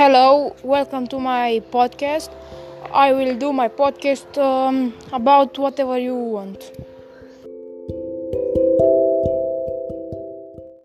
Hello, welcome to my podcast. I will do my podcast um, about whatever you want.